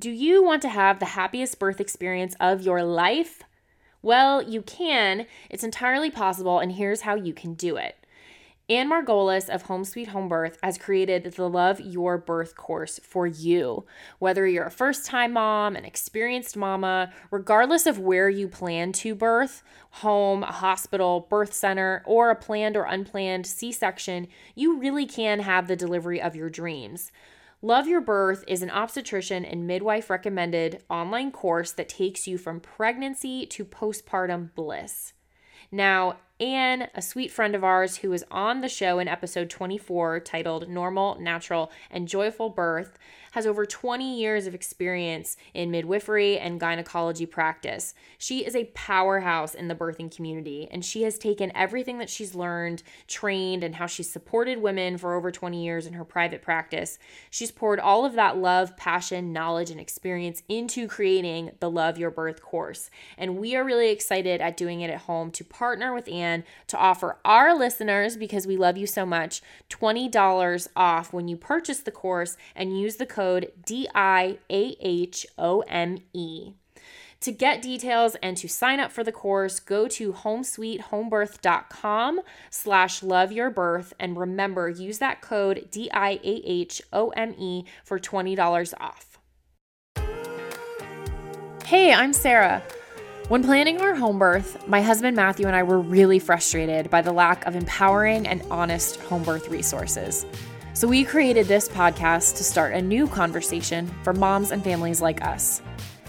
Do you want to have the happiest birth experience of your life? Well, you can. It's entirely possible, and here's how you can do it. Anne Margolis of Home Sweet Home Birth has created the Love Your Birth course for you. Whether you're a first time mom, an experienced mama, regardless of where you plan to birth home, a hospital, birth center, or a planned or unplanned C section you really can have the delivery of your dreams. Love Your Birth is an obstetrician and midwife recommended online course that takes you from pregnancy to postpartum bliss. Now, Anne, a sweet friend of ours who was on the show in episode 24 titled Normal, Natural, and Joyful Birth, has over 20 years of experience in midwifery and gynecology practice. She is a powerhouse in the birthing community, and she has taken everything that she's learned, trained, and how she's supported women for over 20 years in her private practice. She's poured all of that love, passion, knowledge, and experience into creating the Love Your Birth course. And we are really excited at doing it at home to partner with Anne to offer our listeners, because we love you so much, $20 off when you purchase the course and use the code D-I-A-H-O-M-E. To get details and to sign up for the course, go to homesweethomebirth.com slash loveyourbirth and remember, use that code D-I-A-H-O-M-E for $20 off. Hey, I'm Sarah. When planning our home birth, my husband Matthew and I were really frustrated by the lack of empowering and honest home birth resources. So we created this podcast to start a new conversation for moms and families like us.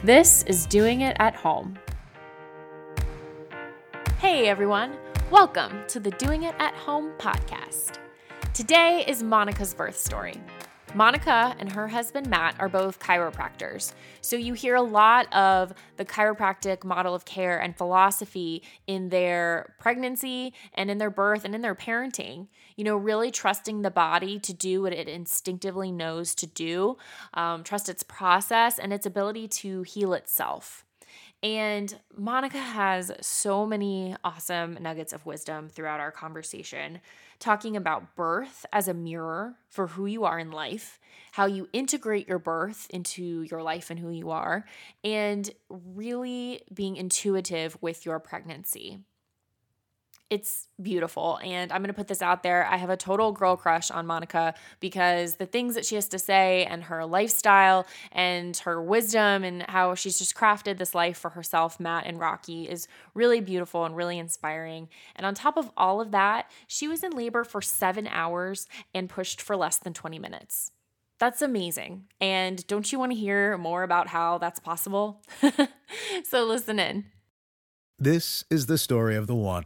This is Doing It at Home. Hey everyone, welcome to the Doing It at Home podcast. Today is Monica's birth story. Monica and her husband Matt are both chiropractors. So you hear a lot of the chiropractic model of care and philosophy in their pregnancy and in their birth and in their parenting. You know, really trusting the body to do what it instinctively knows to do, um, trust its process and its ability to heal itself. And Monica has so many awesome nuggets of wisdom throughout our conversation talking about birth as a mirror for who you are in life, how you integrate your birth into your life and who you are, and really being intuitive with your pregnancy it's beautiful. And I'm going to put this out there. I have a total girl crush on Monica because the things that she has to say and her lifestyle and her wisdom and how she's just crafted this life for herself, Matt and Rocky, is really beautiful and really inspiring. And on top of all of that, she was in labor for seven hours and pushed for less than 20 minutes. That's amazing. And don't you want to hear more about how that's possible? so listen in. This is the story of the one.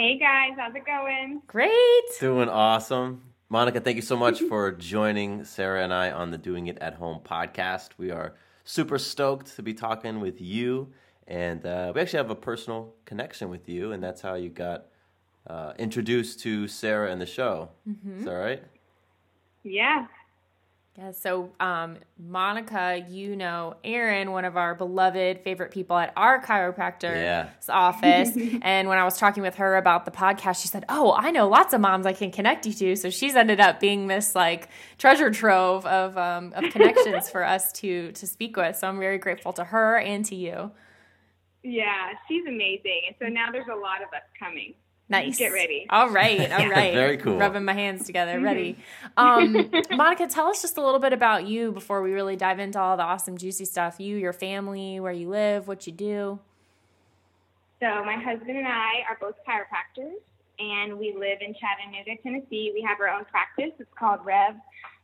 Hey guys, how's it going? Great. Doing awesome. Monica, thank you so much for joining Sarah and I on the Doing It at Home podcast. We are super stoked to be talking with you. And uh, we actually have a personal connection with you, and that's how you got uh, introduced to Sarah and the show. Mm-hmm. Is that right? Yeah, yeah, so um, Monica, you know Aaron, one of our beloved favorite people at our chiropractor's yeah. office. and when I was talking with her about the podcast, she said, Oh, I know lots of moms I can connect you to. So she's ended up being this like treasure trove of, um, of connections for us to, to speak with. So I'm very grateful to her and to you. Yeah, she's amazing. And so now there's a lot of us coming. Nice. Get ready. All right. All right. Very cool. Rubbing my hands together. Ready. Um, Monica, tell us just a little bit about you before we really dive into all the awesome, juicy stuff. You, your family, where you live, what you do. So my husband and I are both chiropractors, and we live in Chattanooga, Tennessee. We have our own practice. It's called Rev,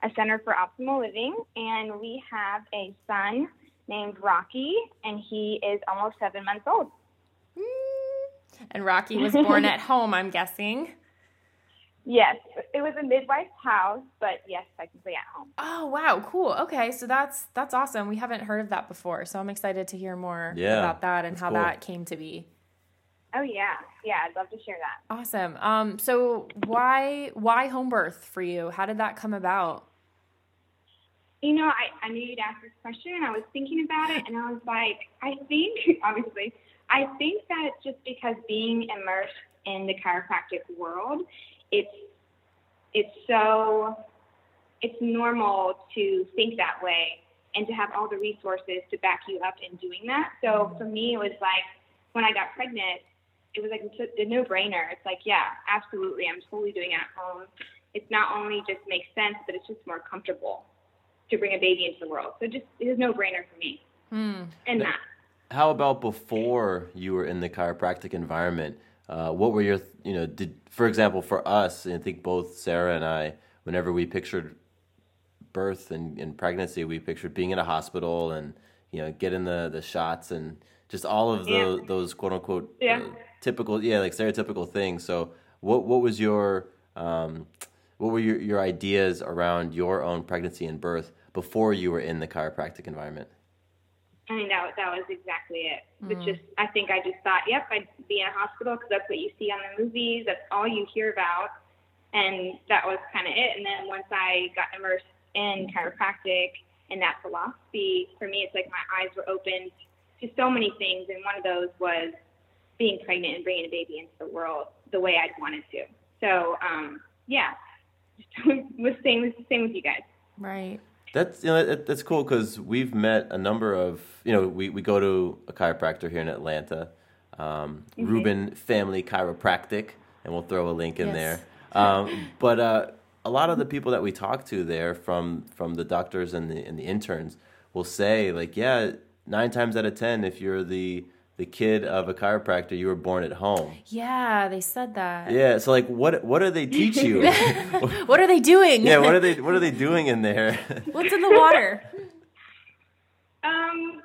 a Center for Optimal Living, and we have a son named Rocky, and he is almost seven months old. And Rocky was born at home, I'm guessing. Yes, it was a midwife's house, but yes, technically at home. Oh wow, cool. Okay, so that's that's awesome. We haven't heard of that before, so I'm excited to hear more Yeah, about that and how cool. that came to be. Oh yeah, yeah, I'd love to share that. Awesome. Um, so why why home birth for you? How did that come about? You know, I, I knew you'd ask this question, and I was thinking about it, and I was like, I think, obviously, I think that just because being immersed in the chiropractic world, it's it's so it's normal to think that way and to have all the resources to back you up in doing that. So for me, it was like when I got pregnant, it was like a no brainer. It's like, yeah, absolutely, I'm totally doing it at home. It's not only just makes sense, but it's just more comfortable to bring a baby into the world. So just it was no brainer for me. Hmm. And that. How about before you were in the chiropractic environment? Uh, what were your, you know, did for example for us, and I think both Sarah and I, whenever we pictured birth and, and pregnancy, we pictured being in a hospital and you know getting the the shots and just all of the Yeah. those quote unquote Yeah. uh, typical, yeah, like stereotypical things. So what what was your um, what were your, your ideas around your own pregnancy and birth before you were in the chiropractic environment? I mean, that, that was exactly it. It's just, I think I just thought, yep, I'd be in a hospital because that's what you see on the movies. That's all you hear about. And that was kind of it. And then once I got immersed in chiropractic and that philosophy, for me, it's like my eyes were opened to so many things. And one of those was being pregnant and bringing a baby into the world the way I'd wanted to. So, um, yeah, Just was same, same with you guys. Right. That's you know that, that's cool because we've met a number of you know we, we go to a chiropractor here in Atlanta, um, Ruben Family Chiropractic, and we'll throw a link in Yes. there. Um, but uh, a lot of the people that we talk to there, from from the doctors and the and the interns, will say like, yeah, nine times out of ten, if you're the the kid of a chiropractor, you were born at home. Yeah, they said that. Yeah, so like, what what do they teach you? What are they doing? yeah, what are they what are they doing in there? What's in the water? Um,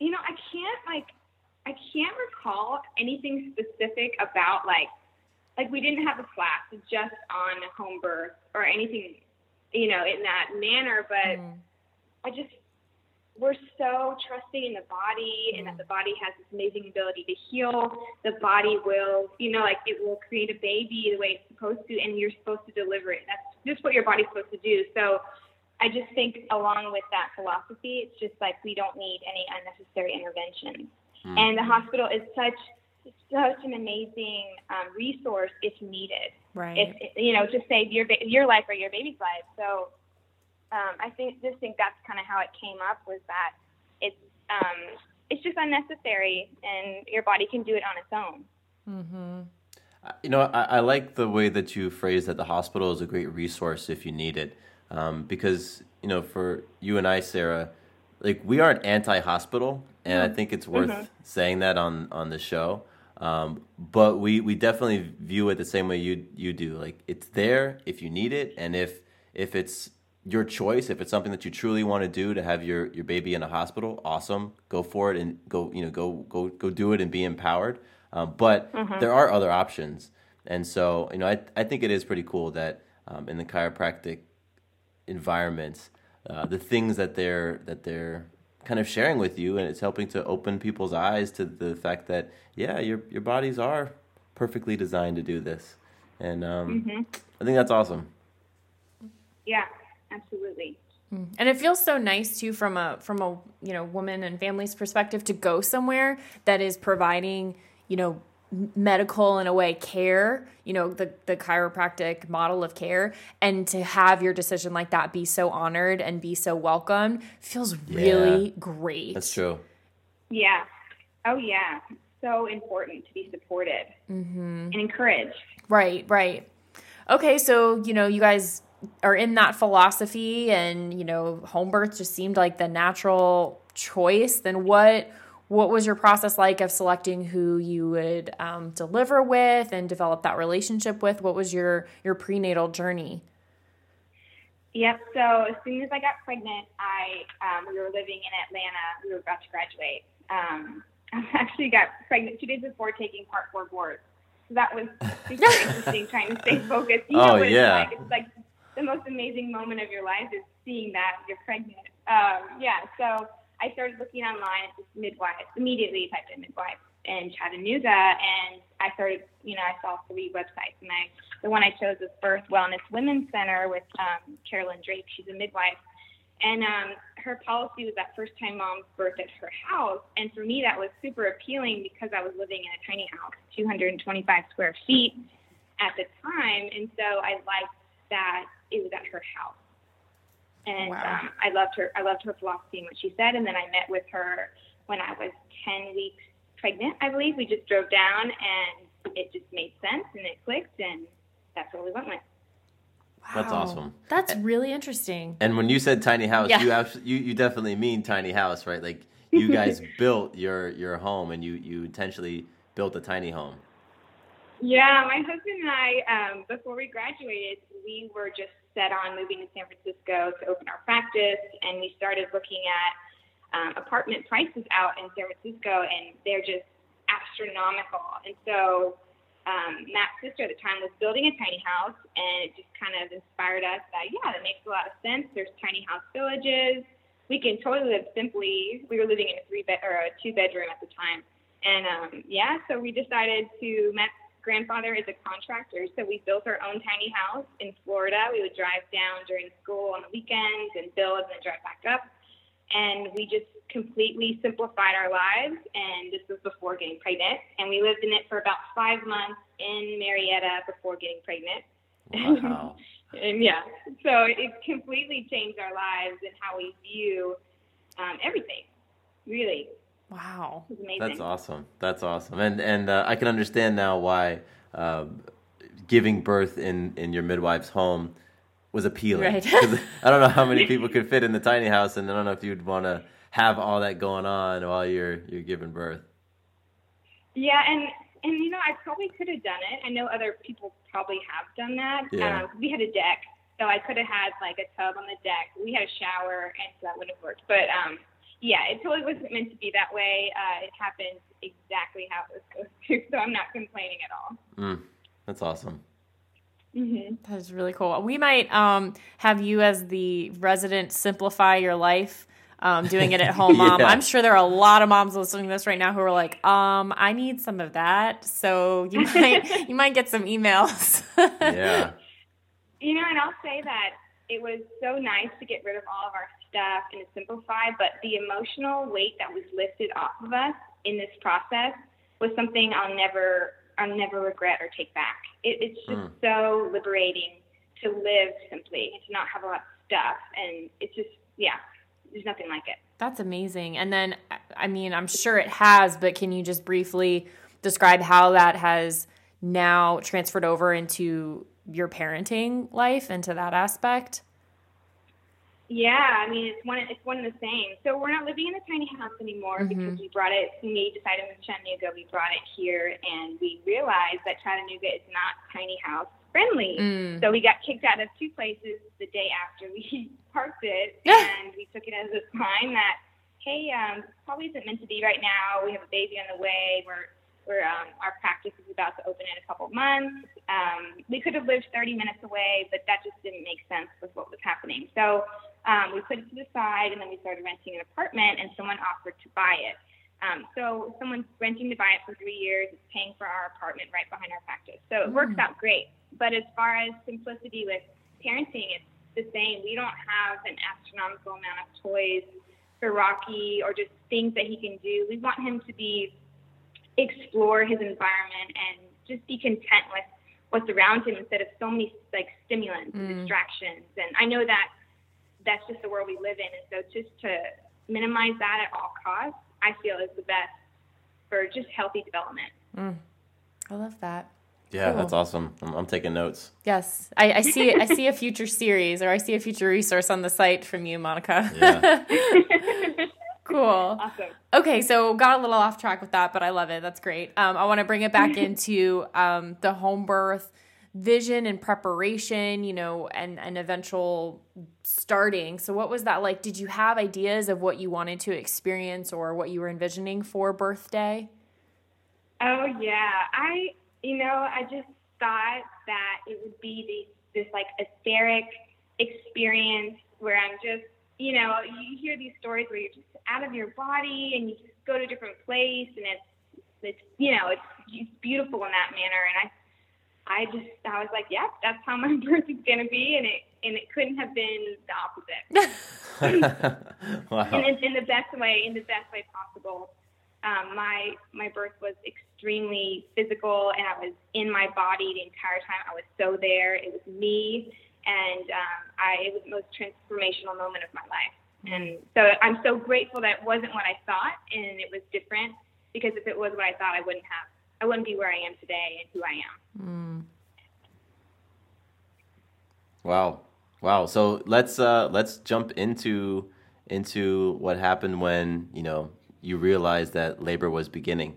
you know, I can't like, I can't recall anything specific about like, like we didn't have a class just on home birth or anything, you know, in that manner. But I just, we're so trusting in the body and that the body has this amazing ability to heal. The body will, you know, like it will create a baby the way it's supposed to, and you're supposed to deliver it. That's just what your body's supposed to do. So I just think along with that philosophy, it's just like we don't need any unnecessary interventions. And the hospital is such such an amazing um, resource if needed. Right. If you know, to save your ba- your life or your baby's life. So um, I think just think that's kind of how it came up was that it's um, it's just unnecessary and your body can do it on its own. You know, I, I like the way that you phrase that the hospital is a great resource if you need it. Um, because, you know, for you and I, Sarah, like we aren't anti hospital, and I think it's worth saying that on, on the show. Um, but we, we definitely view it the same way you you do. Like it's there if you need it, and if if it's your choice, if it's something that you truly want to do to have your, your baby in a hospital, awesome, go for it and go you know go go go do it and be empowered. Um, but there are other options, and so you know I I think it is pretty cool that um, in the chiropractic environments, uh, the things that they're that they're kind of sharing with you, and it's helping to open people's eyes to the fact that yeah, your your bodies are perfectly designed to do this, and um, I think that's awesome. Yeah, absolutely. And it feels so nice too from a from a you know woman and family's perspective to go somewhere that is providing you know medical in a way care you know the the chiropractic model of care and to have your decision like that be so honored and be so welcomed feels really Yeah. great. That's true. Yeah. Oh yeah. so important to be supported Mm-hmm. and encouraged. Right, right. Okay, so you know, you guys are in that philosophy, and you know, home birth just seemed like the natural choice. Then what? What was your process like of selecting who you would um, deliver with and develop that relationship with? What was your your prenatal journey? Yep. So as soon as I got pregnant, I um, we were living in Atlanta. We were about to graduate. Um, I actually got pregnant two days before taking Part Four boards. So that was super interesting, trying to stay focused. You Oh, know what yeah. it's like. It's like the most amazing moment of your life is seeing that you're pregnant. Um, yeah. So I started looking online at this midwife. Immediately typed in midwife in Chattanooga, and I started. You know, I saw three websites, and I the one I chose was Birth Wellness Women's Center with um, Carolyn Drake. She's a midwife. And um, her policy was that first time moms birth at her house. And for me, that was super appealing because I was living in a tiny house, 225 square feet at the time. And so I liked that it was at her house. And Wow. um, I loved her. I loved her philosophy and what she said. And then I met with her when I was 10 weeks pregnant, I believe. We just drove down and it just made sense and it clicked. And that's what we went with. Wow. That's awesome. That's really interesting. And when you said tiny house, Yeah. you, abs- you you definitely mean tiny house, right? Like you guys built your your home, and you you intentionally built a tiny home. Yeah, my husband and I, um, before we graduated, we were just set on moving to San Francisco to open our practice, and we started looking at um, apartment prices out in San Francisco, and they're just astronomical. And so um, Matt's sister at the time was building a tiny house, and it just kind of inspired us that yeah, that makes a lot of sense. There's tiny house villages. We can totally live simply. We were living in a three bed or a two bedroom at the time, and um, yeah, so we decided to. Matt's grandfather is a contractor, so we built our own tiny house in Florida. We would drive down during school on the weekends and build, and then drive back up. And we just completely simplified our lives. And this was before getting pregnant. And we lived in it for about five months in Marietta before getting pregnant. Wow. And yeah, so it completely changed our lives and how we view um, everything. Really, Wow. amazing. That's awesome. That's awesome. And and uh, I can understand now why um, giving birth in in your midwife's home was appealing. Right. 'Cause I don't know how many people could fit in the tiny house, and I don't know if you'd want to have all that going on while you're you're giving birth. Yeah, and and you know, I probably could have done it. I know other people probably have done that. Yeah. Um, we had a deck, so I could have had like a tub on the deck. We had a shower, and so that would have worked. But um, yeah, it totally wasn't meant to be that way. Uh, it happened exactly how it was supposed to, so I'm not complaining at all. Mm, that's awesome. hmm That is really cool. We might um, have you as the resident simplify your life, um, doing it at home mom. Yeah. I'm sure there are a lot of moms listening to this right now who are like, um, I need some of that. So you might you might get some emails. Yeah. You know, and I'll say that it was so nice to get rid of all of our stuff and to simplify, but the emotional weight that was lifted off of us in this process was something I'll never I'll never regret or take back. It, it's just Mm. so liberating to live simply and to not have a lot of stuff, and it's just yeah, there's nothing like it. That's amazing. And then, I mean, I'm sure it has, but can you just briefly describe how that has now transferred over into your parenting life, into that aspect? Yeah, I mean it's one it's one and the same. So we're not living in a tiny house anymore because we brought it. When we decided to Chattanooga, we brought it here, and we realized that Chattanooga is not tiny house friendly. Mm. So we got kicked out of two places the day after we parked it, and we took it as a sign that hey, um, probably isn't meant to be right now. We have a baby on the way. We're we're um, our practice is about to open in a couple months. Um, we could have lived 30 minutes away, but that just didn't make sense with what was happening. So um, we put it to the side, and then we started renting an apartment, and someone offered to buy it. Um, so someone's renting to buy it for three years, it's paying for our apartment right behind our practice. So it works out great. But as far as simplicity with parenting, it's the same. We don't have an astronomical amount of toys for Rocky or just things that he can do. We want him to be explore his environment and just be content with what's around him instead of so many like stimulants and distractions. And I know that that's just the world we live in, and so just to minimize that at all costs, I feel is the best for just healthy development. Mm. I love that. Yeah, Cool. that's awesome. I'm, I'm taking notes. Yes, I, I see. I see a future series, or I see a future resource on the site from you, Monica. Yeah. cool. Awesome. Okay, so got a little off track with that, but I love it. That's great. Um, I want to bring it back into um, the home birth vision and preparation, you know, and and eventual starting. So, what was that like? Did you have ideas of what you wanted to experience or what you were envisioning for birthday? Oh yeah, I you know I just thought that it would be this this like etheric experience where I'm just you know you hear these stories where you're just out of your body and you just go to a different place and it's it's you know it's, it's beautiful in that manner and I I just I was like yep that's how my birth is gonna be and it and it couldn't have been the opposite wow. in, in, in the best way in the best way possible. Um, my my birth was extremely physical, and I was in my body the entire time. I was so there. It was me, and um, I it was the most transformational moment of my life. And so I'm so grateful that it wasn't what I thought, and it was different. Because if it was what I thought, I wouldn't have. I wouldn't be where I am today and who I am. Wow. Wow. So let's uh let's jump into into what happened when, you know, you realized that labor was beginning.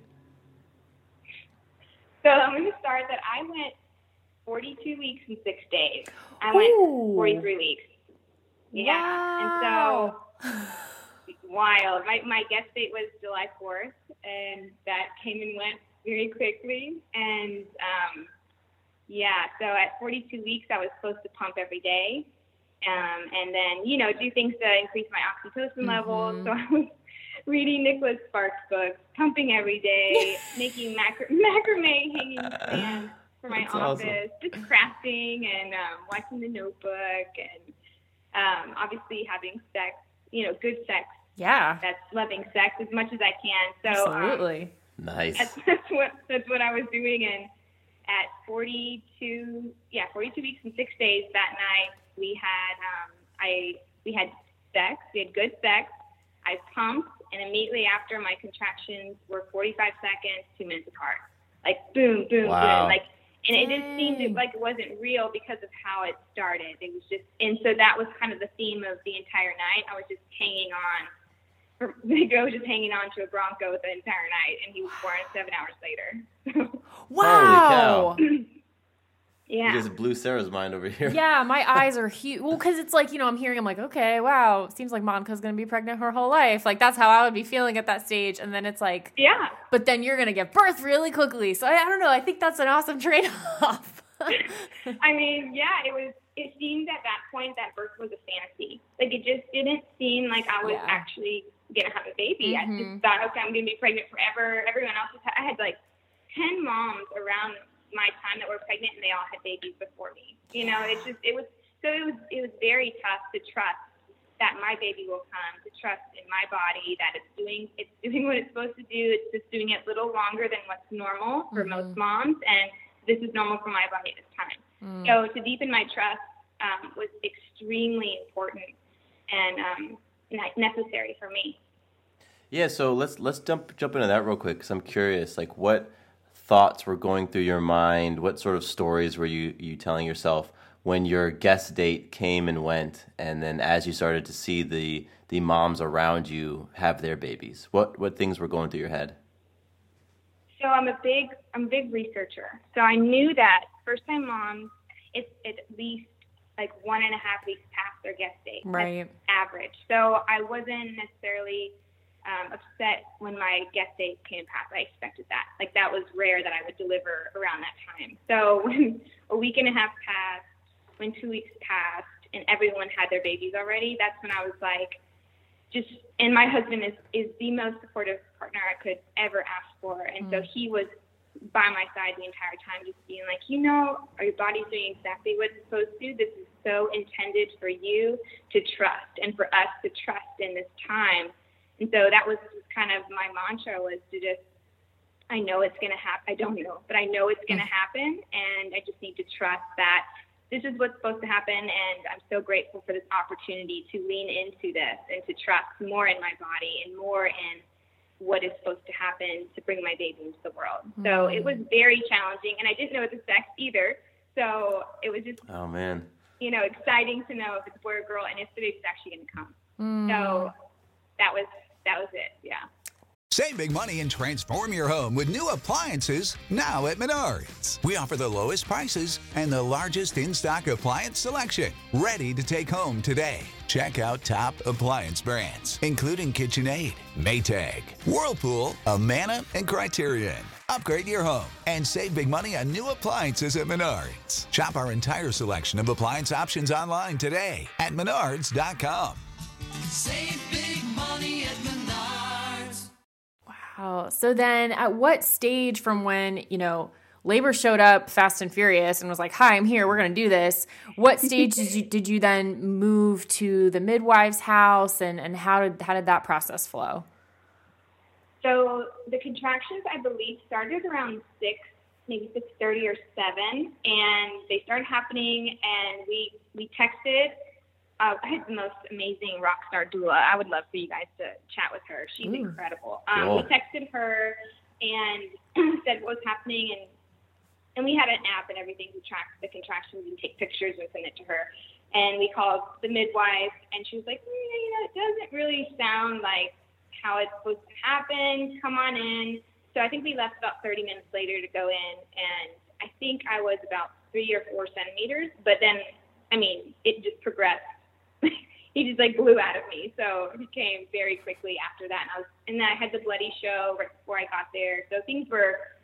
So I'm going to start that I went 42 weeks and six days. I went 43 weeks. Yeah. And so wild. My my guest date was July 4th, and that came and went very quickly. And um, yeah, so at 42 weeks, I was supposed to pump every day, um, and then you know do things to increase my oxytocin levels. So I was reading Nicholas Sparks books, pumping every day, making macra- macrame hanging stands for my That's awesome. office, just crafting and um, watching The Notebook, and um, obviously having sex, you know, good sex. Yeah, That's loving sex as much as I can. So um, absolutely. Nice. that's, that's what that's what I was doing. And at 42, yeah, 42 weeks and six days that night, we had um, I we had sex. We had good sex. I pumped, and immediately after, my contractions were 45 seconds, two minutes apart. Like boom, boom, Wow. boom. Like, and it just seemed Dang. like it wasn't real because of how it started. It was just, and so that was kind of the theme of the entire night. I was just hanging on. Joe was just hanging on to a Bronco the entire night, and he was born seven hours later. Wow. yeah. You just blew Sarah's mind over here. Yeah, my eyes are huge. Well, because it's like, you know, I'm hearing, I'm like, okay, wow, seems like Monica's going to be pregnant her whole life. Like, that's how I would be feeling at that stage. And then it's like, Yeah. but then you're going to give birth really quickly. So I, I don't know. I think that's an awesome trade off. I mean, yeah, it was. It seemed at that point that birth was a fantasy. Like it just didn't seem like I was Yeah. actually gonna have a baby. I Mhm. just thought, okay, I'm gonna be pregnant forever. Everyone else was. I had like ten moms around my time that were pregnant, and they all had babies before me. You know, it just it was so it was it was very tough to trust that my baby will come, to trust in my body that it's doing it's doing what it's supposed to do. It's just doing it a little longer than what's normal for most moms, and this is normal for my body at this time. So to deepen my trust um, was extremely important and um, necessary for me. Yeah, so let's let's jump jump into that real quick because I'm curious. Like, what thoughts were going through your mind? What sort of stories were you you telling yourself when your guest date came and went, and then as you started to see the the moms around you have their babies? What what things were going through your head? So I'm a big I'm a big researcher. So I knew that first time moms, it's at least like one and a half weeks past their guest date. That's Right. average. So I wasn't necessarily um, upset when my guest date came past. I expected that. Like that was rare that I would deliver around that time. So when a week and a half passed, when two weeks passed, and everyone had their babies already, that's when I was like, just and my husband is is the most supportive partner I could ever ask for, and so he was by my side the entire time, just being like, you know, your body's doing exactly what it's supposed to. This is so intended for you to trust, and for us to trust in this time. And so that was just kind of my mantra was to just, I know it's going to happen. I don't know, but I know it's going to mm. happen, and I just need to trust that this is what's supposed to happen. And I'm so grateful for this opportunity to lean into this and to trust more in my body and more in what is supposed to happen to bring my baby into the world. So it mm. was very challenging, and I didn't know the sex either. So it was just, Oh man. You know, exciting to know if it's a boy or girl and if the baby's actually going to come. Mm. So that was that was it. Yeah. Save big money and transform your home with new appliances now at Menards. We offer the lowest prices and the largest in stock appliance selection. Ready to take home today. Check out top appliance brands, including KitchenAid, Maytag, Whirlpool, Amana, and Criterion. Upgrade your home and save big money on new appliances at Menards. Shop our entire selection of appliance options online today at menards.com. Save big money at Menards. Wow. So then at what stage from when, you know, labor showed up fast and furious and was like, "Hi, I'm here. We're going to do this." What stage did you did you then move to the midwife's house and and how did how did that process flow? So the contractions, I believe, started around six, maybe six thirty or seven, and they started happening. And we we texted. Uh, I had the most amazing rock star doula. I would love for you guys to chat with her. She's incredible. Um, Cool. We texted her and said what was happening, and and we had an app and everything to track the contractions and take pictures and send it to her. And we called the midwife, and she was like, mm, you know, it doesn't really sound like how it's supposed to happen. Come on in. So I think we left about 30 minutes later to go in, and I think I was about three or four centimeters. But then, I mean, it just progressed. he just like blew out of me. So he came very quickly after that, and I was, and then I had the bloody show right before I got there. So things were,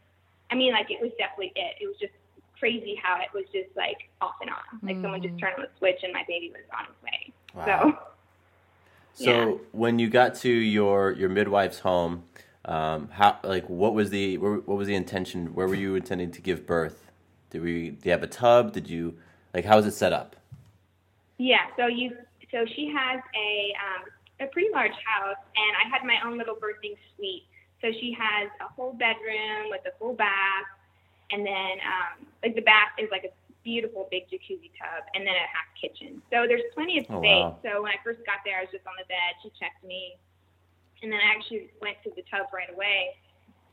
I mean, like it was definitely it. It was just crazy how it was just like off and on. Like someone just mm. turned on the switch, and my baby was on his way. So. So Yeah. when you got to your your midwife's home, um, how like what was the what was the intention? Where were you intending to give birth? Did we do you have a tub? Did you like how was it set up? Yeah, so you so she has a um, a pretty large house, and I had my own little birthing suite. So she has a whole bedroom with a full bath, and then um, like the bath is like a beautiful big jacuzzi tub, and then a half kitchen. So there's plenty of Oh, space. wow. So when I first got there, I was just on the bed. She checked me, and then I actually went to the tub right away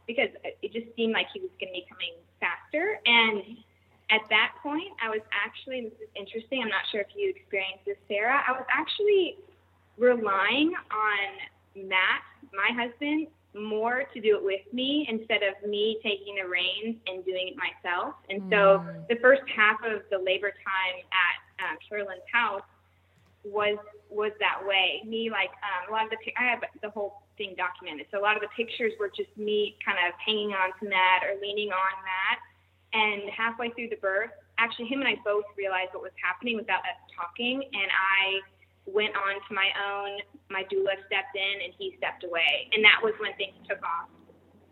because it just seemed like he was going to be coming faster. And at that point, I was actually, this is interesting, I'm not sure if you experienced this, Sarah, I was actually relying on Matt, my husband, more to do it with me instead of me taking the reins and doing it myself. And so the first half of the labor time at um, house was was that way. Me like um, a lot of the I have the whole thing documented. So a lot of the pictures were just me kind of hanging on to Matt or leaning on Matt. And halfway through the birth, actually him and I both realized what was happening without us talking, and I went on to my own. My doula stepped in, and he stepped away, and that was when things took off.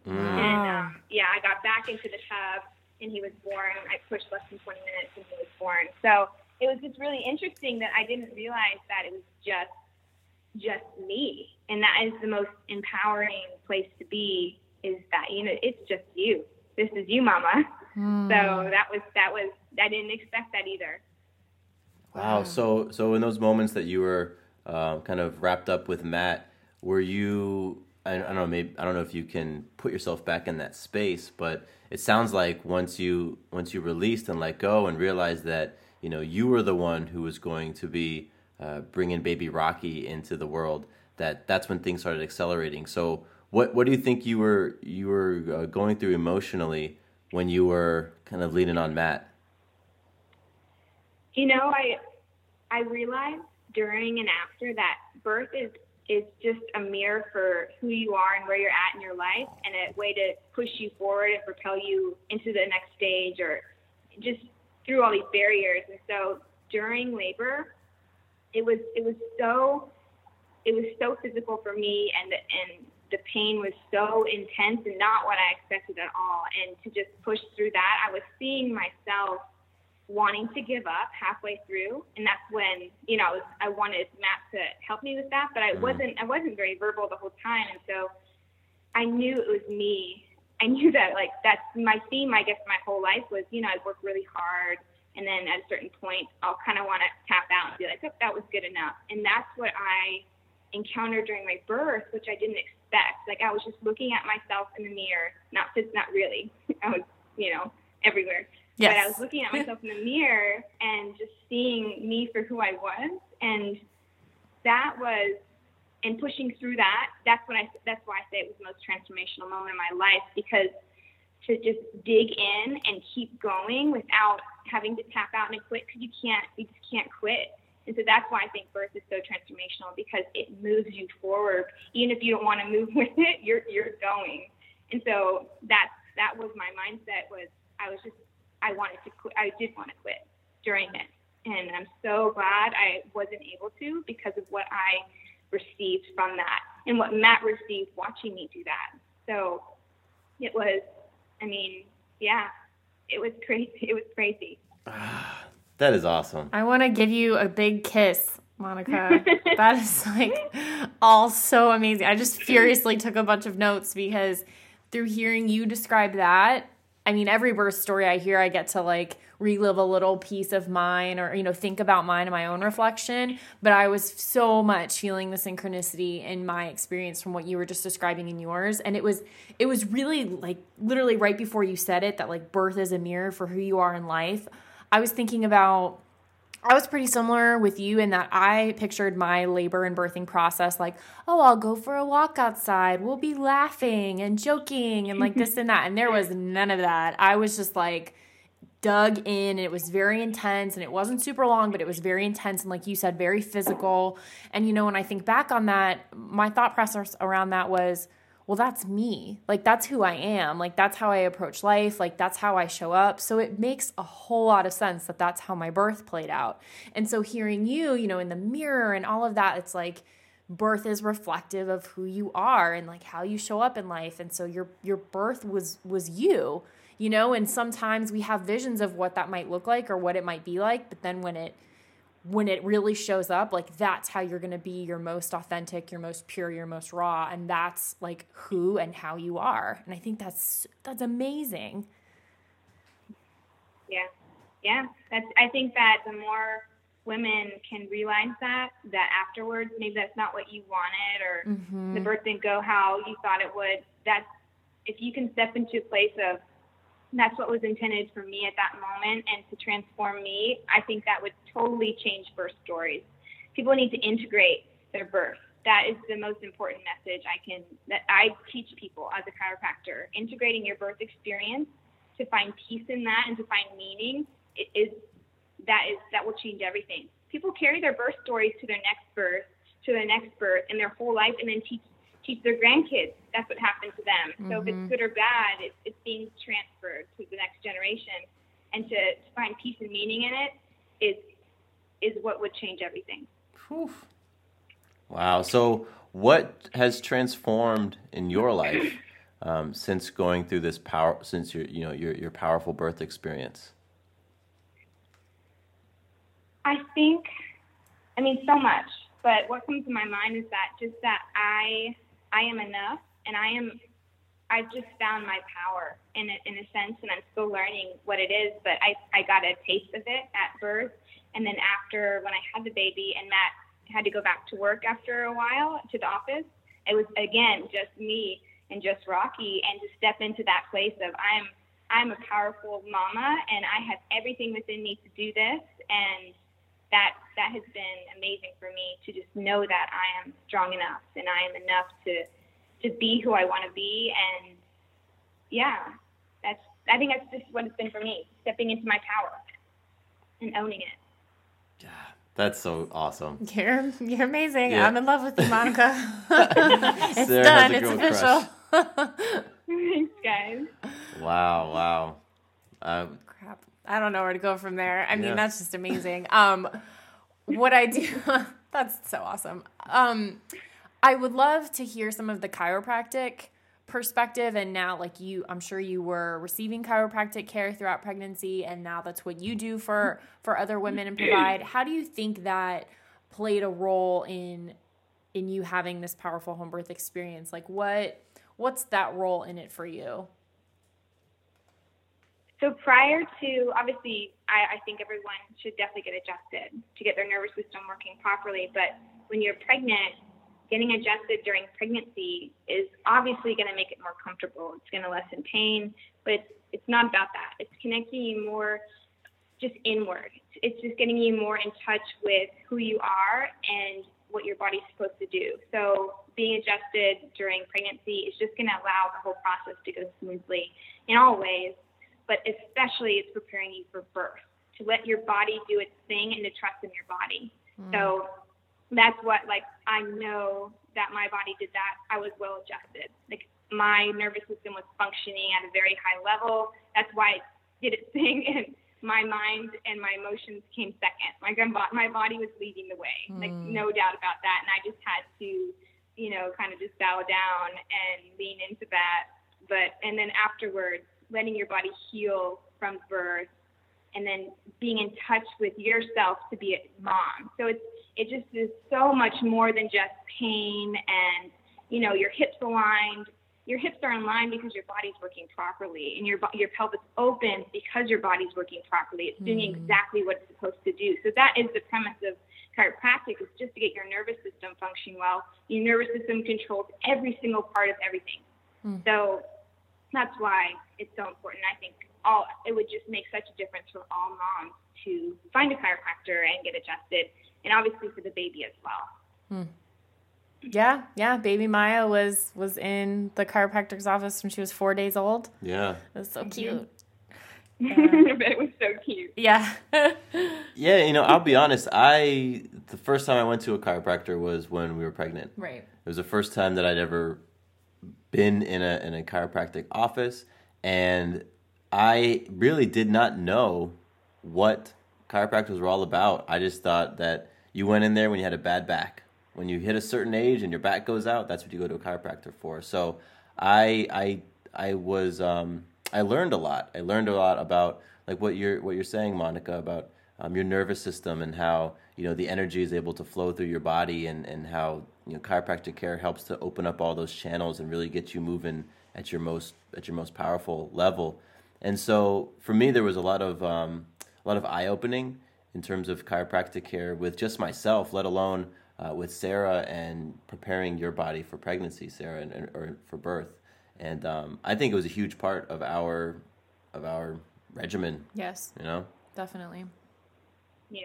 And um, yeah, I got back into the tub, and he was born. I pushed less than 20 minutes, and he was born. So it was just really interesting that I didn't realize that it was just just me, and that is the most empowering place to be. Is that you know it's just you. This is you, Mama. So that was that was I didn't expect that either. Wow. So so in those moments that you were uh, kind of wrapped up with Matt, were you? I, I don't know. Maybe I don't know if you can put yourself back in that space, but it sounds like once you once you released and let go and realized that you know you were the one who was going to be uh, bringing baby Rocky into the world. That that's when things started accelerating. So what what do you think you were you were uh, going through emotionally when you were kind of leaning on Matt? You know, I I realized during and after that birth is is just a mirror for who you are and where you're at in your life and a way to push you forward and propel you into the next stage or just through all these barriers. And so during labor, it was it was so it was so physical for me and and the pain was so intense and not what I expected at all. And to just push through that, I was seeing myself wanting to give up halfway through and that's when you know I, was, I wanted Matt to help me with that but I mm-hmm. wasn't I wasn't very verbal the whole time and so I knew it was me I knew that like that's my theme I guess my whole life was you know I work really hard and then at a certain point I'll kind of want to tap out and be like oh, that was good enough and that's what I encountered during my birth which I didn't expect like like I was just looking at myself in the mirror. Not just not really. I was, you know, everywhere. Yes. But I was looking at myself in the mirror and just seeing me for who I was, and that was, and pushing through that. That's when I. That's why I say it was the most transformational moment in my life because to just dig in and keep going without having to tap out and quit because you can't. You just can't quit. And so that's why I think birth is so transformational because it moves you forward. Even if you don't want to move with it, you're you're going. And so that's that was my mindset was I was just I wanted to quit. I did want to quit during it. And I'm so glad I wasn't able to because of what I received from that and what Matt received watching me do that. So it was, I mean, yeah, it was crazy. It was crazy. That is awesome. I want to give you a big kiss, Monica. that is like all so amazing. I just furiously took a bunch of notes because through hearing you describe that, I mean, every birth story I hear, I get to like relive a little piece of mine or, you know, think about mine and my own reflection. But I was so much feeling the synchronicity in my experience from what you were just describing in yours. And it was, it was really like literally right before you said it that like birth is a mirror for who you are in life. I was thinking about I was pretty similar with you in that I pictured my labor and birthing process like, oh, I'll go for a walk outside. We'll be laughing and joking and like this and that. And there was none of that. I was just like dug in and it was very intense and it wasn't super long, but it was very intense and like you said, very physical. And you know, when I think back on that, my thought process around that was, well, that's me. Like, that's who I am. Like, that's how I approach life. Like, that's how I show up. So it makes a whole lot of sense that that's how my birth played out. And so hearing you, you know, in the mirror and all of that, it's like, birth is reflective of who you are and like how you show up in life and so your your birth was was you you know and sometimes we have visions of what that might look like or what it might be like but then when it when it really shows up, like that's how you're going to be your most authentic, your most pure, your most raw, and that's like who and how you are. And I think that's that's amazing. Yeah, yeah. That's. I think that the more women can realize that, that afterwards, maybe that's not what you wanted, or Mm-hmm. the birth didn't go how you thought it would. That's if you can step into a place of that's what was intended for me at that moment and to transform me, I think that would totally change birth stories. People need to integrate their birth. That is the most important message I can that I teach people as a chiropractor. Integrating your birth experience to find peace in that and to find meaning is that is that will change everything. People carry their birth stories to their next birth, to their next birth, and their whole life, and then teach teach their grandkids. That's what happened to them. So if it's good or bad, it's, it's being transferred to the next generation, and to, to find peace and meaning in it is is what would change everything. Wow. So, what has transformed in your life um, since going through this power, since your you know your your powerful birth experience? I think, I mean, so much. But what comes to my mind is that just that I, I am enough, and I am. I've just found my power in it, in a sense, and I'm still learning what it is. But I, I got a taste of it at birth, and then after when I had the baby, and Matt had to go back to work after a while to the office. It was again just me and just Rocky, and to step into that place of I'm I'm a powerful mama, and I have everything within me to do this, and that that has been amazing for me to just know that I am strong enough and I am enough to to be who I want to be, and yeah, that's I think that's just what it's been for me, stepping into my power and owning it. yeah That's so awesome. You're you're amazing. Yeah. I'm in love with you, Monica. it's Sarah done. It's official. Thanks, guys. Wow, wow. Um, Crap. I don't know where to go from there. I mean, Yeah. that's just amazing. Um, what I do, that's so awesome. Um, I would love to hear some of the chiropractic perspective. And now, like you, I'm sure you were receiving chiropractic care throughout pregnancy, and now that's what you do for for other women and provide. How do you think that played a role in in you having this powerful home birth experience? Like, what what's that role in it for you? So prior to, obviously, I, I think everyone should definitely get adjusted to get their nervous system working properly. But when you're pregnant, getting adjusted during pregnancy is obviously going to make it more comfortable. It's going to lessen pain, but it's it's not about that. It's connecting you more just inward. It's just getting you more in touch with who you are and what your body's supposed to do. So being adjusted during pregnancy is just going to allow the whole process to go smoothly in all ways, but especially it's preparing you for birth to let your body do its thing and to trust in your body. Mm. So that's what like I know that my body did that. I was well adjusted. Like my nervous system was functioning at a very high level. That's why it did its thing and my mind and my emotions came second. Like my body was leading the way, mm. like no doubt about that. And I just had to, you know, kind of just bow down and lean into that. But and then afterwards, letting your body heal from birth, and then being in touch with yourself to be a mom. So it's it just is so much more than just pain and you know your hips aligned your hips are in line because your body's working properly and your your pelvis opens because your body's working properly. It's doing mm. exactly what it's supposed to do. So that is the premise of chiropractic is just to get your nervous system functioning well. Your nervous system controls every single part of everything. Mm. So that's why it's so important. I think all it would just make such a difference for all moms to find a chiropractor and get adjusted, and obviously for the baby as well. Mm. Yeah, yeah. Baby Maya was was in the chiropractor's office when she was four days old. Yeah, it was so cute. Yeah. it was so cute. Yeah. yeah, you know, I'll be honest. I the first time I went to a chiropractor was when we were pregnant. Right. It was the first time that I'd ever been in a in a chiropractic office, and I really did not know what chiropractors were all about. I just thought that you went in there when you had a bad back when you hit a certain age and your back goes out, that's what you go to a chiropractor for. So I I I was um, I learned a lot. I learned a lot about like what you're what you're saying, Monica, about um, your nervous system and how you know the energy is able to flow through your body and and how you know chiropractic care helps to open up all those channels and really get you moving at your most at your most powerful level. And so for me, there was a lot of um, a lot of eye opening in terms of chiropractic care with just myself, let alone uh, with Sarah and preparing your body for pregnancy, Sarah, and, and or for birth. And um, I think it was a huge part of our of our regimen. Yes. You know. Definitely. Yeah,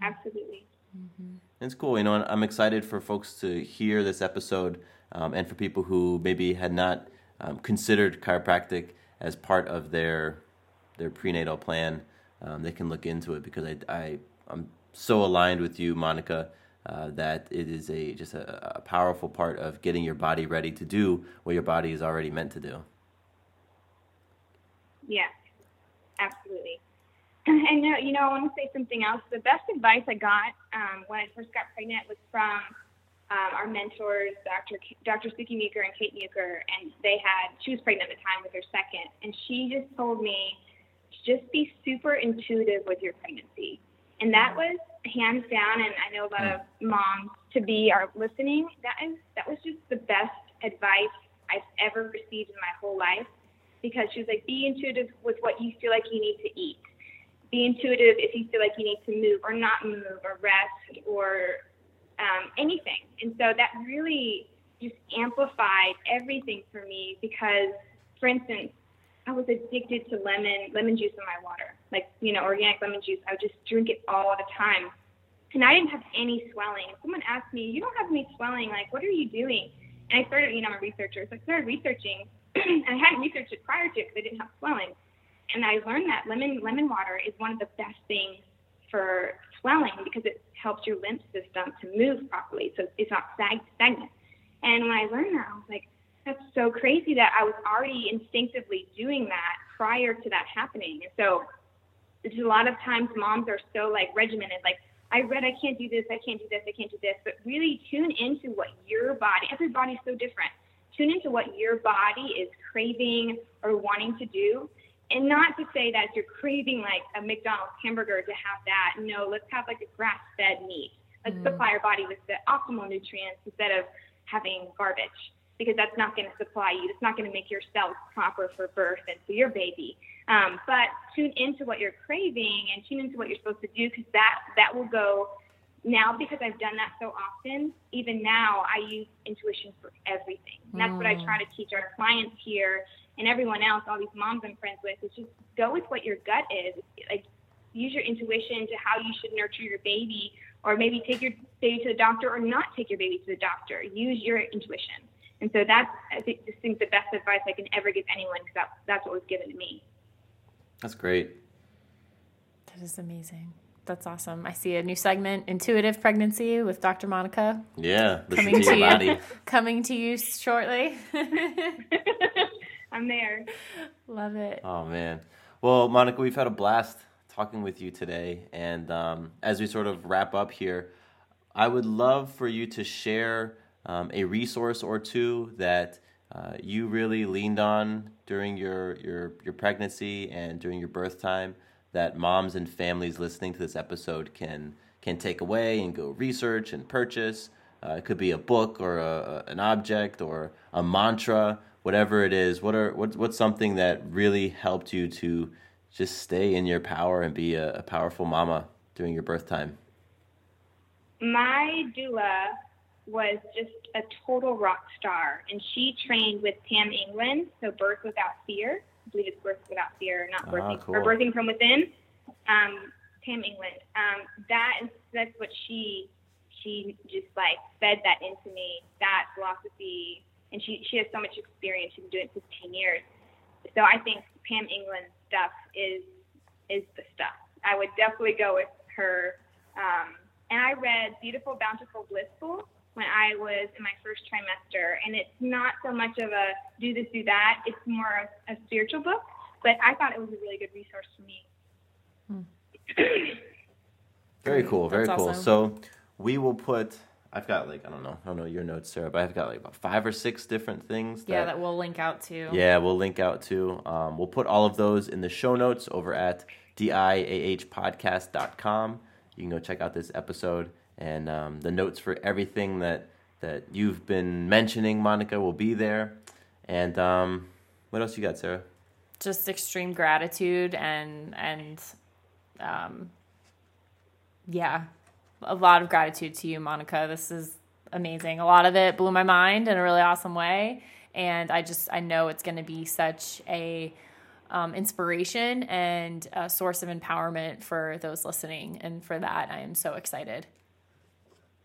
absolutely. Mm-hmm. It's cool, you know. And I'm excited for folks to hear this episode, um, and for people who maybe had not um, considered chiropractic as part of their their prenatal plan. Um, they can look into it because I, I I'm so aligned with you, Monica uh, that it is a just a, a, powerful part of getting your body ready to do what your body is already meant to do. Yeah, absolutely. And you know, I want to say something else. The best advice I got um, when I first got pregnant was from um, our mentors, Dr. K- Dr. Sukhi Muker and Kate Meeker, and they had she was pregnant at the time with her second, and she just told me, just be super intuitive with your pregnancy, and that was hands down, and I know a lot of moms to be are listening. That is that was just the best advice I've ever received in my whole life because she was like, be intuitive with what you feel like you need to eat. Be intuitive if you feel like you need to move or not move or rest or um, anything. And so that really just amplified everything for me because, for instance, I was addicted to lemon lemon juice in my water, like you know organic lemon juice. I would just drink it all the time, and I didn't have any swelling. Someone asked me, "You don't have any swelling. Like, what are you doing?" And I started, you know, I'm a researcher, so I started researching, and I hadn't researched it prior to it because I didn't have swelling. And I learned that lemon lemon water is one of the best things for swelling because it helps your lymph system to move properly, so it's not stagnant. And when I learned that, I was like, that's so crazy that I was already instinctively doing that prior to that happening. And so, a lot of times moms are so like regimented, like I read I can't do this, I can't do this, I can't do this. But really tune into what your body, everybody's so different. Tune into what your body is craving or wanting to do. And not to say that you're craving like a McDonald's hamburger to have that. No, let's have like a grass fed meat. Let's mm. supply our body with the optimal nutrients instead of having garbage because that's not going to supply you. It's not going to make your cells proper for birth and for your baby. Um, but tune into what you're craving and tune into what you're supposed to do because that that will go now because I've done that so often, even now I use intuition for everything. And that's what I try to teach our clients here and everyone else, all these moms I'm friends with, is just go with what your gut is. Like use your intuition to how you should nurture your baby or maybe take your baby to the doctor or not take your baby to the doctor. Use your intuition. And so that's, I think, just think the best advice I can ever give anyone because that, that's what was given to me. That's great. That is amazing. That's awesome. I see a new segment, Intuitive Pregnancy with Dr. Monica, Yeah, coming to to your body. you, coming to you shortly. I'm there. Love it. Oh man. Well, Monica, we've had a blast talking with you today, and um, as we sort of wrap up here, I would love for you to share um, a resource or two that uh, you really leaned on during your, your your pregnancy and during your birth time that moms and families listening to this episode can can take away and go research and purchase. Uh, it could be a book or a, a- an object or a mantra, whatever it is. What are what, what's something that really helped you to just stay in your power and be a, a powerful mama during your birth time? My doula was just a total rock star, and she trained with Pam England, so Birth Without Fear. I believe it's Birth Without Fear, not Ah, cool. or Birthing from Within. Um, Pam England. Um, that is that's what she she just like fed that into me. That philosophy, and she she has so much experience. She's been doing it 15 years. So I think Pam England's stuff is is the stuff. I would definitely go with her. Um, and I read Beautiful, Bountiful, Blissful when I was in my first trimester. And it's not so much of a do this, do that. It's more of a spiritual book. But I thought it was a really good resource for me. Very cool, very That's cool. awesome. So we will put. I've got like I don't know, I don't know your notes, Sarah, but I've got like about five or six different things. Yeah, that we'll link out to. Yeah, we'll link out to. Um, we'll put all of those in the show notes over at diahpodcast.com. You can go check out this episode and um, the notes for everything that that you've been mentioning, Monica, will be there. And um, what else you got, Sarah? Just extreme gratitude and and um yeah, a lot of gratitude to you, Monica. This is amazing. A lot of it blew my mind in a really awesome way, and I just I know it's going to be such a um, inspiration and a source of empowerment for those listening, and for that I am so excited.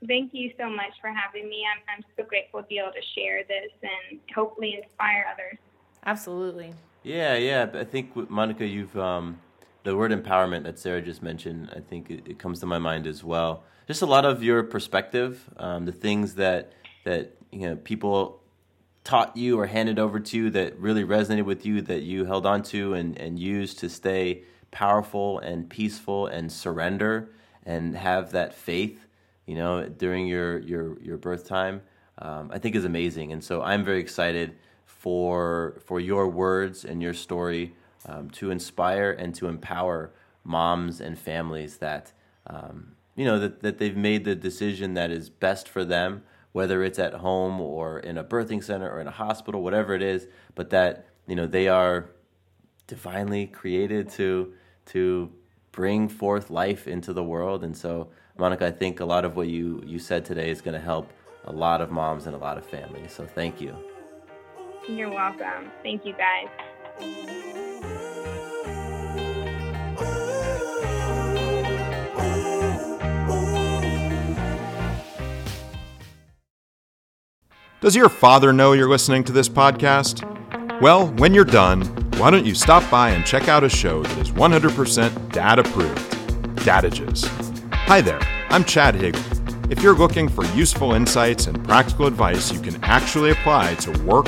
Thank you so much for having me. I'm, I'm so grateful to be able to share this and hopefully inspire others. Absolutely. Yeah, yeah. I think Monica, you've um, the word empowerment that Sarah just mentioned. I think it, it comes to my mind as well. Just a lot of your perspective, um, the things that that you know people taught you or handed over to you that really resonated with you that you held on to and, and used to stay powerful and peaceful and surrender and have that faith you know during your your your birth time um, i think is amazing and so i'm very excited for for your words and your story um, to inspire and to empower moms and families that um, you know that, that they've made the decision that is best for them whether it's at home or in a birthing center or in a hospital whatever it is but that you know they are divinely created to to bring forth life into the world and so monica i think a lot of what you you said today is going to help a lot of moms and a lot of families so thank you You're welcome. Thank you guys. Does your father know you're listening to this podcast? Well, when you're done, why don't you stop by and check out a show that is 100% dad approved Dadages. Hi there, I'm Chad Higgle. If you're looking for useful insights and practical advice you can actually apply to work,